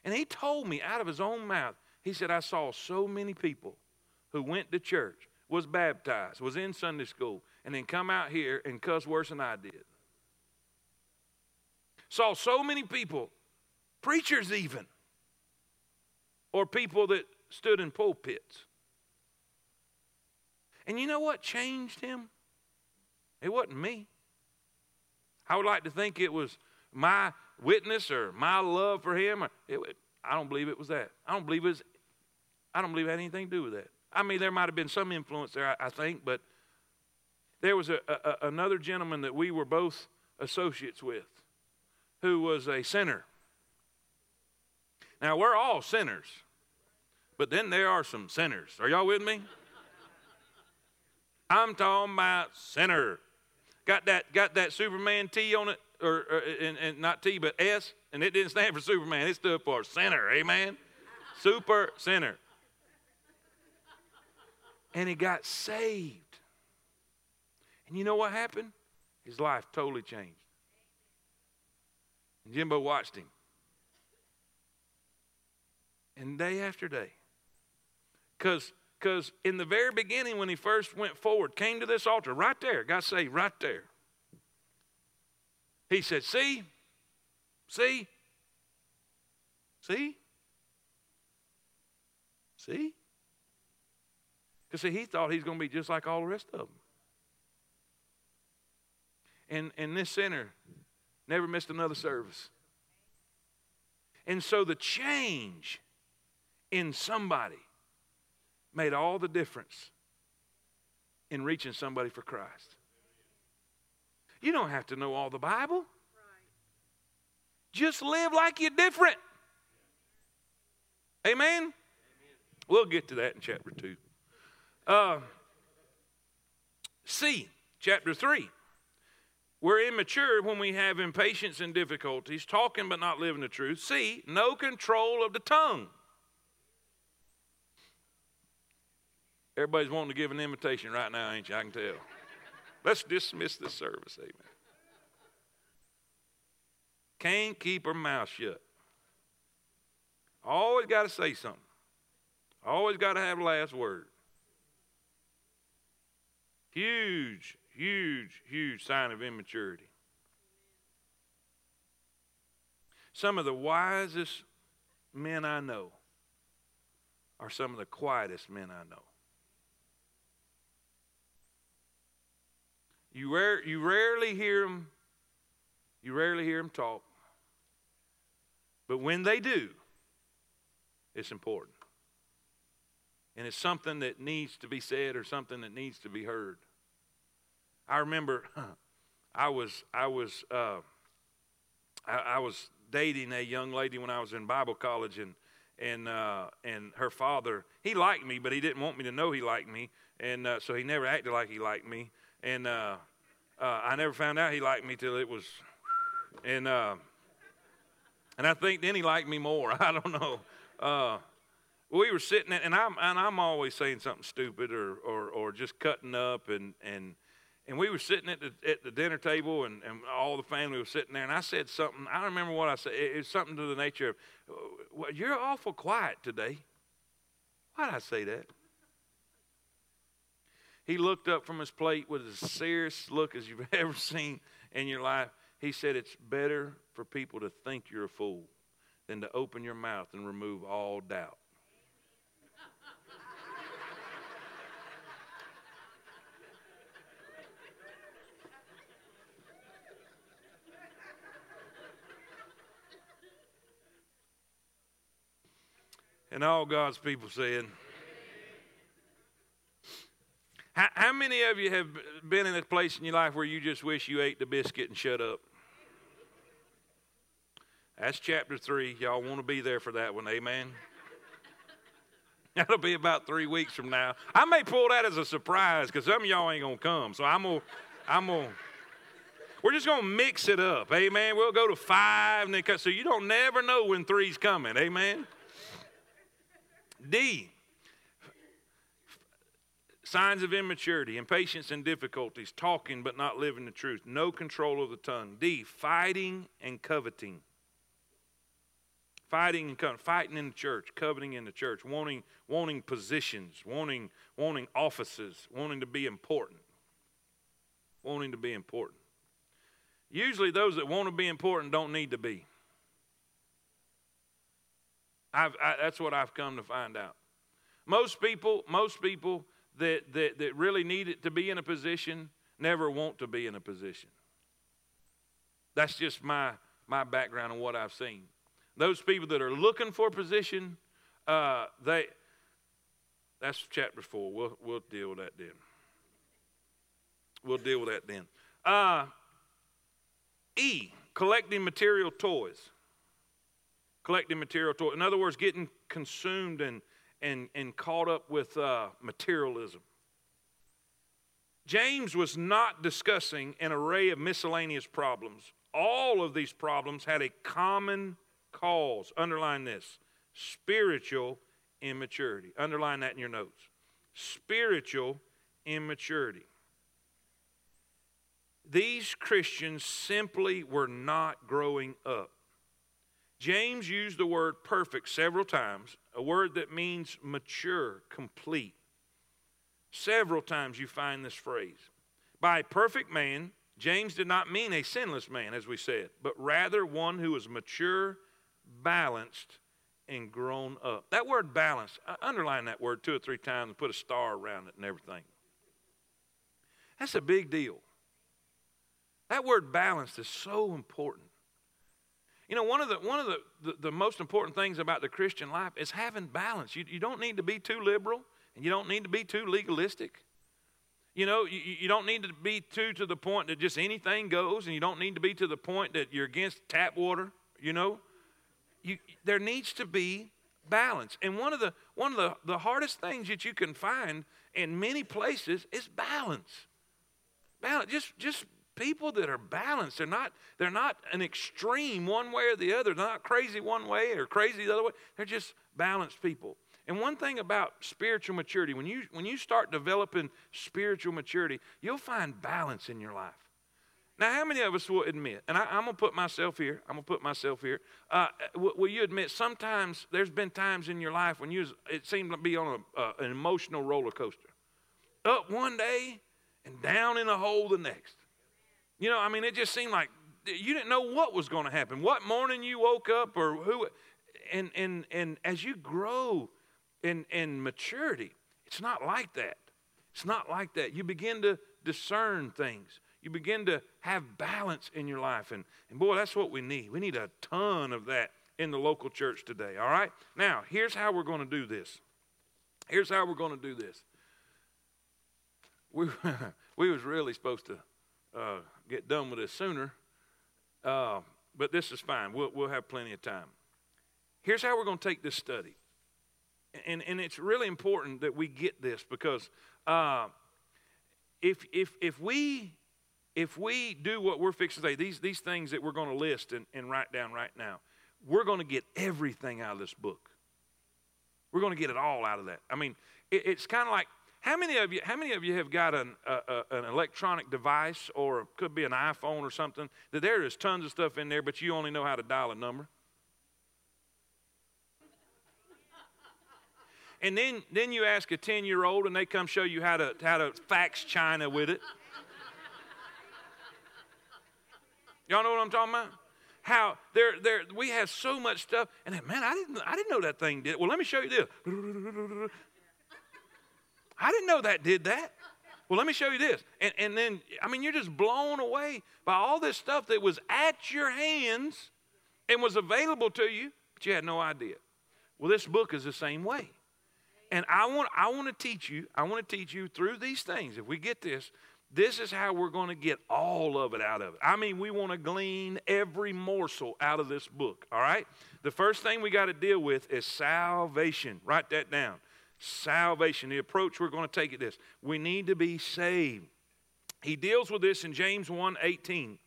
and he told me out of his own mouth, he said, I saw so many people who went to church, was baptized, was in Sunday school, and then come out here and cuss worse than I did. Saw so many people, preachers even, or people that stood in pulpits and you know what changed him? It wasn't me. I would like to think it was my witness or my love for him. It, I don't believe it was that. I don't believe it was, I don't believe it had anything to do with that. I mean, there might have been some influence there, I, I think, but there was a, a, another gentleman that we were both associates with who was a sinner. Now, we're all sinners, but then there are some sinners. Are y'all with me? I'm talking about sinner. Got that, got that Superman T on it, or, or and, and not T, but S, and it didn't stand for Superman. It stood for sinner. Amen. Super sinner. And he got saved. And you know what happened? His life totally changed. And Jimbo watched him. And day after day. Because because in the very beginning, when he first went forward, came to this altar, right there, God saved right there. He said, See, see, See? See? Because see, he thought he's going to be just like all the rest of them. And, and this sinner never missed another service. And so the change in somebody made all the difference in reaching somebody for Christ. You don't have to know all the Bible. Just live like you're different. Amen? We'll get to that in chapter 2. Uh, C, chapter 3. We're immature when we have impatience and difficulties, talking but not living the truth. C, no control of the tongue. Everybody's wanting to give an invitation right now, ain't you? I can tell. Let's dismiss this service, amen. Can't keep her mouth shut. Always got to say something. Always got to have last word. Huge, huge, huge sign of immaturity. Some of the wisest men I know are some of the quietest men I know. You, rare, you rarely hear them. You rarely hear them talk. But when they do, it's important. And it's something that needs to be said or something that needs to be heard. I remember I was I was uh, I, I, was dating a young lady when I was in Bible college and and uh, and her father he liked me but he didn't want me to know he liked me and uh, so he never acted like he liked me and uh, uh, I never found out he liked me till it was and uh, and I think then he liked me more I don't know we were sitting and I'm and I'm always saying something stupid or or, or just cutting up and and and we were sitting at the, at the dinner table, and, and all the family was sitting there. And I said something. I don't remember what I said. It was something to the nature of, well, "You're awful quiet today." Why did I say that? He looked up from his plate with as serious look as you've ever seen in your life. He said, "It's better for people to think you're a fool than to open your mouth and remove all doubt." And all God's people said, how, many of you have been in a place in your life where you just wish you ate the biscuit and shut up? That's chapter three. Y'all want to be there for that one, amen? That'll be about three weeks from now. I may pull that as a surprise because some of y'all ain't gonna come. So I'm gonna, I'm gonna. We're just gonna mix it up, amen. We'll go to five, and then cut. So you don't never know when three's coming, amen. D, signs of immaturity, impatience and difficulties, talking but not living the truth, no control of the tongue. D, fighting and coveting. Fighting and coveting, fighting in the church, coveting in the church, wanting, wanting positions, wanting, wanting offices, wanting to be important. Wanting to be important. Usually, those that want to be important don't need to be. I, that's what I've come to find out. Most people, most people that, that, that really need to be in a position never want to be in a position. That's just my, my background and what I've seen. Those people that are looking for a position, uh, they, that's chapter four. We'll, we'll deal with that then. We'll deal with that then. Uh, e, collecting material toys collecting material toys. In other words, getting consumed and, and, and caught up with uh, materialism. James was not discussing an array of miscellaneous problems. All of these problems had a common cause. Underline this spiritual immaturity. Underline that in your notes. Spiritual immaturity. These Christians simply were not growing up. James used the word perfect several times, a word that means mature, complete. Several times you find this phrase. By perfect man, James did not mean a sinless man, as we said, but rather one who is mature, balanced, and grown up. That word balance, uh, underline that word two or three times and put a star around it and everything. That's a big deal. That word balance is so important. You know, one of the one of the, the, the, most important things about the Christian life is having balance. You, you don't need to be too liberal and you don't need to be too legalistic. You know, you, you don't need to be too to the point that just anything goes, and you don't need to be to the point that you're against tap water, you know. You, there needs to be balance. And one of the one of the, the hardest things that you can find in many places is balance. Balance. Just just people that are balanced. They're not, they're not an extreme one way or the other. They're not crazy one way or crazy the other way. They're just balanced people. And one thing about spiritual maturity, when you, when you start developing spiritual maturity, you'll find balance in your life. Now, how many of us will admit, and I, am going to put myself here, I'm going to put myself here. Uh, will, you admit sometimes there's been times in your life when you, it seemed to be on a, uh, an emotional roller coaster? Up one day and down in a hole the next. You know, I mean, it just seemed like you didn't know what was going to happen. What morning you woke up or who, and, and, and as you grow in, in maturity, it's not like that. It's not like that. You begin to discern things. You begin to have balance in your life. And, and boy, that's what we need. We need a ton of that in the local church today, all right? Now, here's how we're going to do this. Here's how we're going to do this. We, we was really supposed to uh, get done with this sooner, uh, but this is fine. We'll, we'll have plenty of time. Here's how we're going to take this study. And, and it's really important that we get this because uh, if, if, if, we, if we do what we're fixing to say, these, these things that we're going to list and, and write down right now, we're going to get everything out of this book. We're going to get it all out of that. I mean, it, it's kind of like how many of you, how many of you have got an, an electronic device or could be an iPhone or something that there is tons of stuff in there, but you only know how to dial a number? And then, then you ask a 10 year old and they come show you how to, how to fax China with it. Y'all know what I'm talking about? How there, there, we have so much stuff, and man, I didn't, I didn't know that thing did. Well, let me show you this. I didn't know that did that. Well, let me show you this. And, and then, I mean, you're just blown away by all this stuff that was at your hands and was available to you, but you had no idea. Well, this book is the same way. And I want, I want to teach you, I want to teach you through these things. If we get this, this is how we're going to get all of it out of it. I mean, we want to glean every morsel out of this book, all right? The first thing we got to deal with is salvation. Write that down salvation. The approach we're going to take at this. We need to be saved. He deals with this in James 1:18.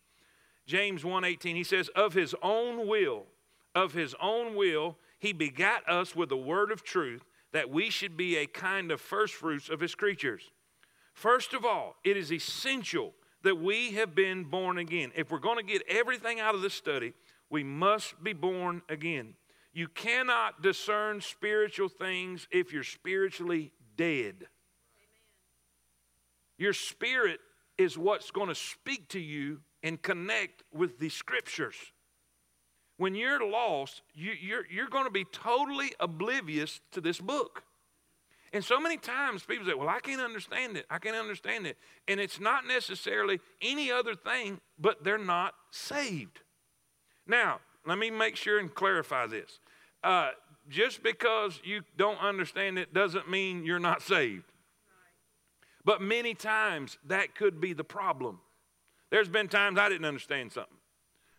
James 1:18 he says of his own will of his own will he begat us with the word of truth that we should be a kind of first fruits of his creatures. First of all, it is essential that we have been born again. If we're going to get everything out of this study, we must be born again. You cannot discern spiritual things if you're spiritually dead. Amen. Your spirit is what's going to speak to you and connect with the scriptures. When you're lost, you, you're, you're going to be totally oblivious to this book. And so many times people say, Well, I can't understand it. I can't understand it. And it's not necessarily any other thing, but they're not saved. Now, let me make sure and clarify this. Uh, just because you don't understand it doesn't mean you're not saved. But many times that could be the problem. There's been times I didn't understand something.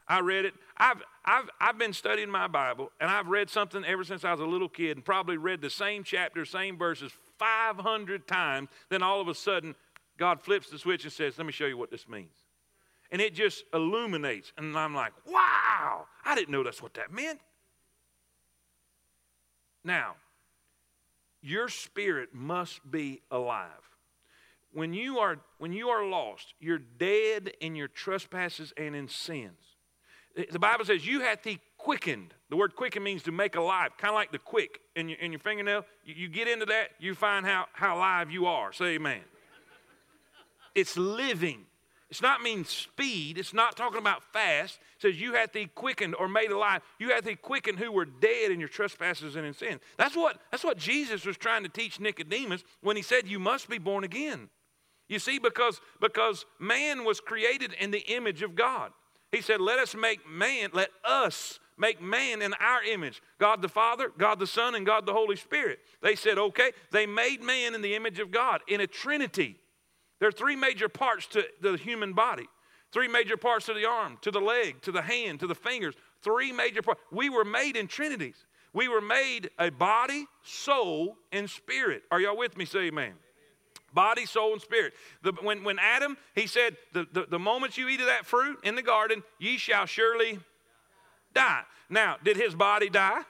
I read it. I've, I've, I've been studying my Bible, and I've read something ever since I was a little kid, and probably read the same chapter, same verses 500 times. Then all of a sudden, God flips the switch and says, Let me show you what this means. And it just illuminates. And I'm like, Wow, I didn't know that's what that meant. Now, your spirit must be alive. When you are when you are lost, you're dead in your trespasses and in sins. The Bible says you have to quickened. The word quicken means to make alive, kind of like the quick in your, in your fingernail. You, you get into that, you find how, how alive you are. Say amen. it's living. It's not mean speed. It's not talking about fast. It says you hath thee quickened or made alive. You hath thee quickened who were dead in your trespasses and in sin. That's what, that's what Jesus was trying to teach Nicodemus when he said you must be born again. You see, because, because man was created in the image of God. He said, Let us make man, let us make man in our image God the Father, God the Son, and God the Holy Spirit. They said, Okay, they made man in the image of God in a trinity. There are three major parts to the human body three major parts to the arm, to the leg, to the hand, to the fingers. Three major parts. We were made in trinities. We were made a body, soul, and spirit. Are y'all with me? Say amen. Body, soul, and spirit. The, when, when Adam, he said, the, the, the moment you eat of that fruit in the garden, ye shall surely die. Now, did his body die?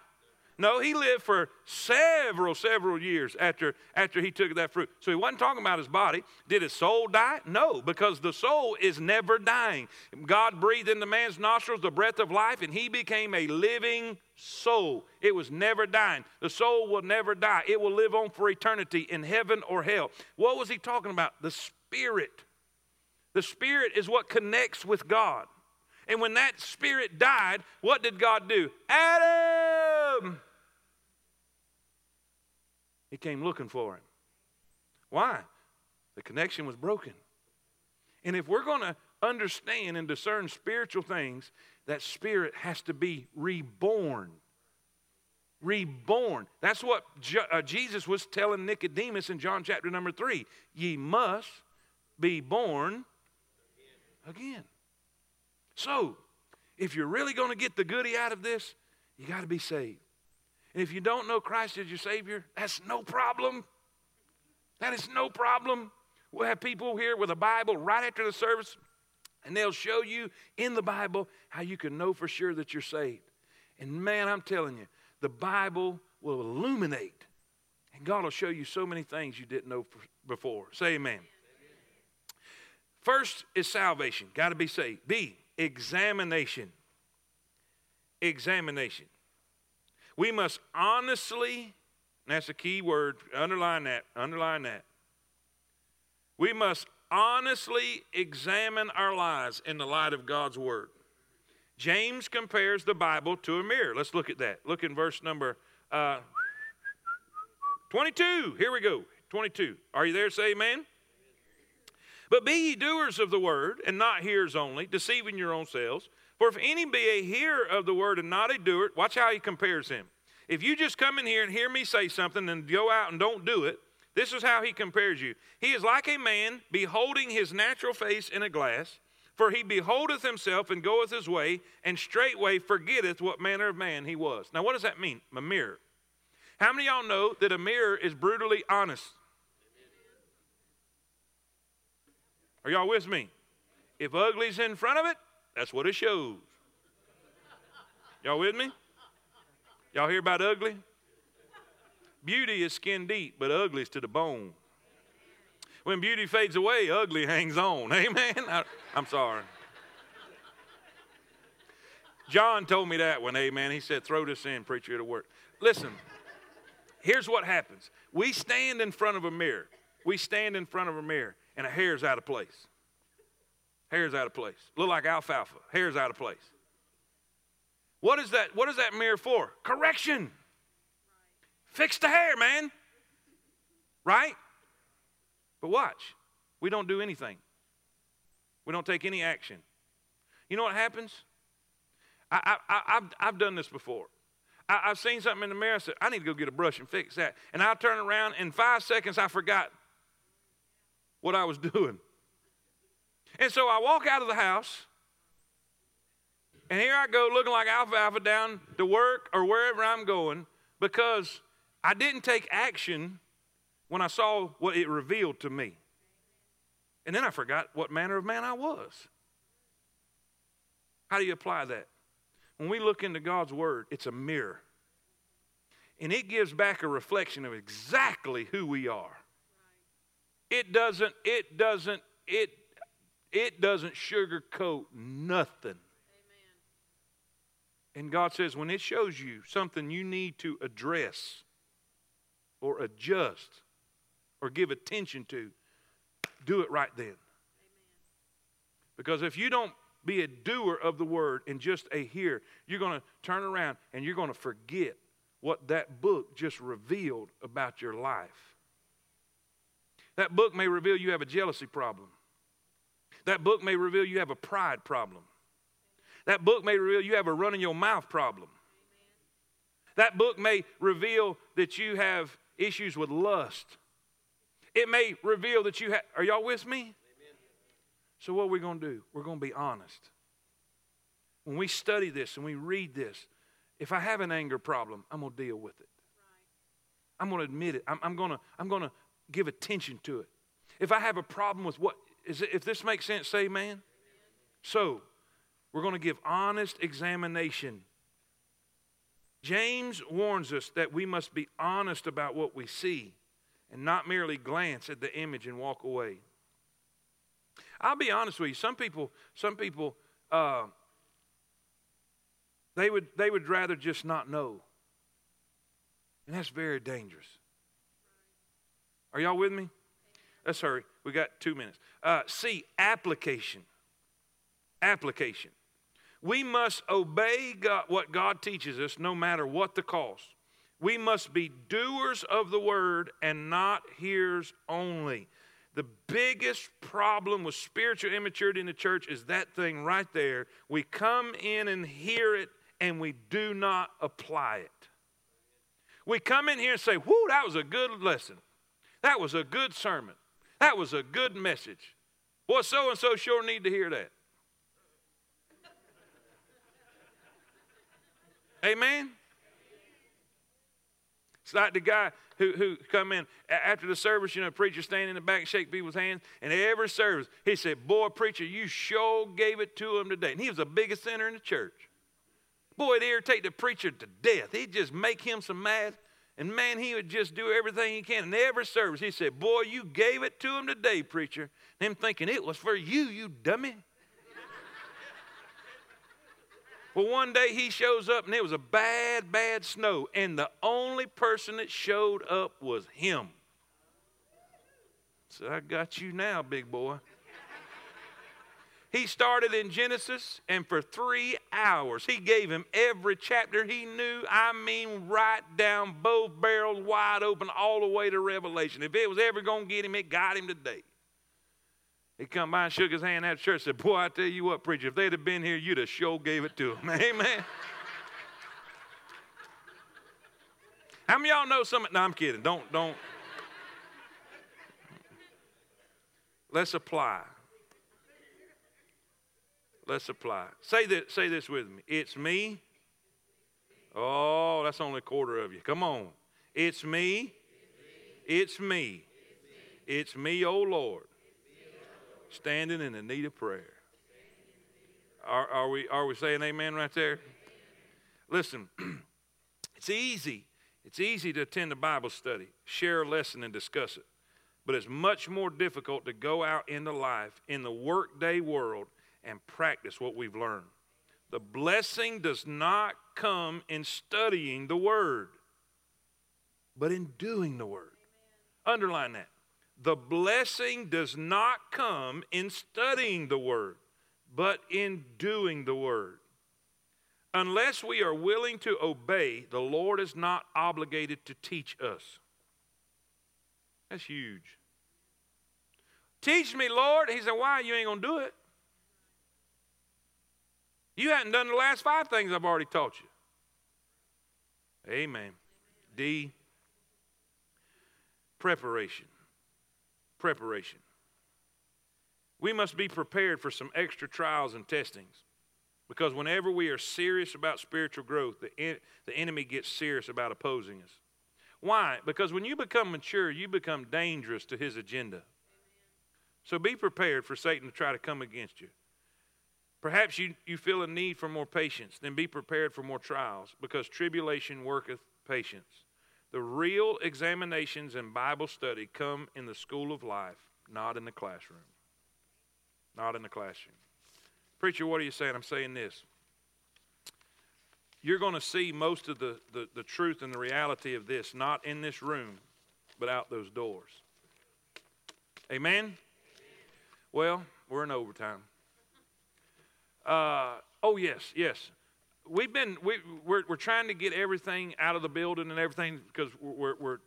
No, he lived for several, several years after, after he took that fruit. So he wasn't talking about his body. Did his soul die? No, because the soul is never dying. God breathed into man's nostrils the breath of life, and he became a living soul. It was never dying. The soul will never die, it will live on for eternity in heaven or hell. What was he talking about? The spirit. The spirit is what connects with God. And when that spirit died, what did God do? Adam! He came looking for him. Why? The connection was broken. And if we're going to understand and discern spiritual things, that spirit has to be reborn. Reborn. That's what uh, Jesus was telling Nicodemus in John chapter number three. Ye must be born again. So, if you're really going to get the goody out of this, you got to be saved. And if you don't know Christ as your Savior, that's no problem. That is no problem. We'll have people here with a Bible right after the service, and they'll show you in the Bible how you can know for sure that you're saved. And man, I'm telling you, the Bible will illuminate, and God will show you so many things you didn't know before. Say amen. amen. First is salvation, got to be saved. B, examination. Examination. We must honestly, that's a key word, underline that, underline that. We must honestly examine our lives in the light of God's Word. James compares the Bible to a mirror. Let's look at that. Look in verse number uh, 22. Here we go. 22. Are you there? Say amen. But be ye doers of the word, and not hearers only, deceiving your own selves. For if any be a hearer of the word and not a doer, watch how he compares him. If you just come in here and hear me say something and go out and don't do it, this is how he compares you. He is like a man beholding his natural face in a glass, for he beholdeth himself and goeth his way, and straightway forgetteth what manner of man he was. Now, what does that mean? A mirror. How many y'all know that a mirror is brutally honest? Are y'all with me? If ugly's in front of it, that's what it shows. Y'all with me? Y'all hear about ugly? Beauty is skin deep, but ugly is to the bone. When beauty fades away, ugly hangs on. Amen? I, am sorry. John told me that one, amen. He said, throw this in, preacher, it'll work. Listen, here's what happens. We stand in front of a mirror. We stand in front of a mirror and a hair's out of place. Hair's out of place. Look like alfalfa. Hair's out of place. What is that? What is that mirror for? Correction. Fix the hair, man. Right? But watch. We don't do anything. We don't take any action. You know what happens? I, have I've done this before. I, have seen something in the mirror. I said, I need to go get a brush and fix that. And I'll turn around. In five seconds, I forgot what I was doing. And so I walk out of the house, and here I go looking like alfalfa down to work or wherever I'm going because I didn't take action when I saw what it revealed to me. And then I forgot what manner of man I was. How do you apply that? When we look into God's Word, it's a mirror. And it gives back a reflection of exactly who we are. It doesn't, it doesn't, it, it doesn't sugarcoat nothing. Amen. And God says, when it shows you something you need to address or adjust or give attention to, do it right then. Amen. Because if you don't be a doer of the word and just a hearer, you're going to turn around and you're going to forget what that book just revealed about your life. That book may reveal you have a jealousy problem. That book may reveal you have a pride problem. That book may reveal you have a run in your mouth problem. That book may reveal that you have issues with lust. It may reveal that you have, are y'all with me? So, what are we going to do? We're going to be honest. When we study this and we read this, if I have an anger problem, I'm going to deal with it. I'm going to admit it. I'm, I'm going to I'm going to give attention to it. If I have a problem with what is it, if this makes sense, say amen. So, we're going to give honest examination. James warns us that we must be honest about what we see and not merely glance at the image and walk away. I'll be honest with you. Some people, some people, uh, they would they would rather just not know, and that's very dangerous. Are y'all with me? Let's hurry. We got two minutes. Uh, C, application. Application. We must obey God, what God teaches us no matter what the cost. We must be doers of the word and not hearers only. The biggest problem with spiritual immaturity in the church is that thing right there. We come in and hear it and we do not apply it. We come in here and say, Whoo, that was a good lesson. That was a good sermon. That was a good message. Boy, so and so sure need to hear that. Amen? It's like the guy who, who come in after the service, you know, preacher stand in the back shake people's hands. And every service, he said, Boy, preacher, you sure gave it to him today. And he was the biggest sinner in the church. Boy, it'd irritate the preacher to death. He'd just make him some mad. And man, he would just do everything he can. In every service, he said, Boy, you gave it to him today, preacher. And him thinking it was for you, you dummy. well, one day he shows up and it was a bad, bad snow. And the only person that showed up was him. So I got you now, big boy. He started in Genesis, and for three hours, he gave him every chapter he knew. I mean, right down, both barrels wide open, all the way to Revelation. If it was ever going to get him, it got him today. He come by and shook his hand after church and said, Boy, I tell you what, preacher, if they'd have been here, you'd have sure gave it to them. Amen. How many y'all know something? No, I'm kidding. Don't, don't. Let's apply. Let's apply. Say this, say this with me. It's me. Oh, that's only a quarter of you. Come on. It's me. It's me. It's me, oh Lord. Standing in the need of prayer. Are, are, we, are we saying amen right there? Listen, it's easy. It's easy to attend a Bible study, share a lesson, and discuss it. But it's much more difficult to go out into life in the workday world and practice what we've learned. The blessing does not come in studying the Word, but in doing the Word. Underline that. The blessing does not come in studying the Word, but in doing the Word. Unless we are willing to obey, the Lord is not obligated to teach us. That's huge. Teach me, Lord. He said, Why? You ain't going to do it. You hadn't done the last five things I've already taught you. Amen. D. Preparation. Preparation. We must be prepared for some extra trials and testings. Because whenever we are serious about spiritual growth, the, en- the enemy gets serious about opposing us. Why? Because when you become mature, you become dangerous to his agenda. So be prepared for Satan to try to come against you. Perhaps you, you feel a need for more patience, then be prepared for more trials, because tribulation worketh patience. The real examinations and Bible study come in the school of life, not in the classroom. Not in the classroom. Preacher, what are you saying? I'm saying this. You're going to see most of the, the, the truth and the reality of this, not in this room, but out those doors. Amen? Well, we're in overtime. Uh, oh yes, yes. We've been we we're, we're trying to get everything out of the building and everything because we're, we're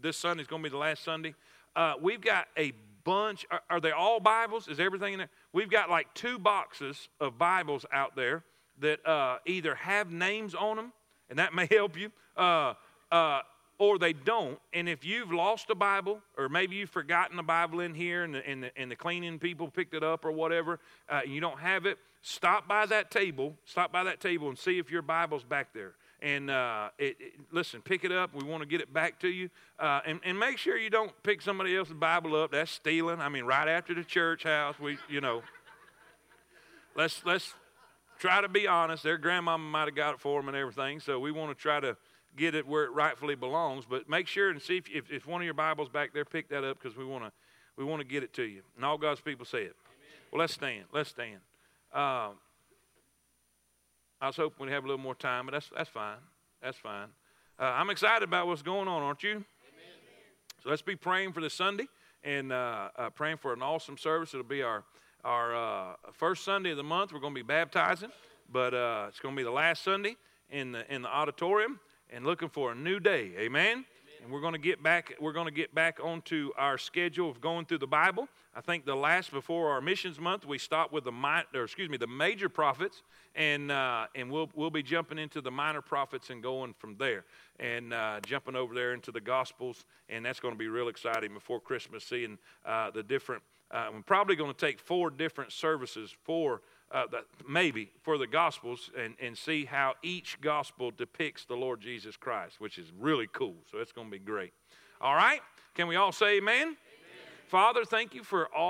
this Sunday is going to be the last Sunday. Uh, we've got a bunch. Are, are, they all Bibles? Is everything in there? We've got like two boxes of Bibles out there that uh, either have names on them, and that may help you, uh, uh, or they don't. And if you've lost a Bible, or maybe you've forgotten a Bible in here, and the, and the, and the cleaning people picked it up or whatever, uh, you don't have it, stop by that table. Stop by that table and see if your Bible's back there. And uh, it, it, listen, pick it up. We want to get it back to you. Uh, and, and make sure you don't pick somebody else's Bible up. That's stealing. I mean, right after the church house, we, you know. let's, let's try to be honest. Their grandmama might have got it for them and everything. So we want to try to get it where it rightfully belongs. But make sure and see if, if, if one of your Bibles back there, pick that up because we want to we want to get it to you. And all God's people say it. Amen. Well, let's stand. Let's stand. Um, I was hoping we'd have a little more time, but that's, that's fine. That's fine. Uh, I'm excited about what's going on, aren't you? Amen. So let's be praying for this Sunday and uh, uh, praying for an awesome service. It'll be our, our uh, first Sunday of the month. We're going to be baptizing, but uh, it's going to be the last Sunday in the, in the auditorium and looking for a new day. Amen? And we're going to get back we're going to get back onto our schedule of going through the bible. I think the last before our missions month we stopped with the or excuse me the major prophets. And uh, and we'll we'll be jumping into the minor prophets and going from there. And uh, jumping over there into the gospels. And that's going to be real exciting before christmas seeing uh, the different uh, we're probably going to take four different services for uh, maybe for the Gospels and, and see how each Gospel depicts the Lord Jesus Christ, which is really cool. So it's going to be great. All right? Can we all say amen? amen? Father, thank you for all.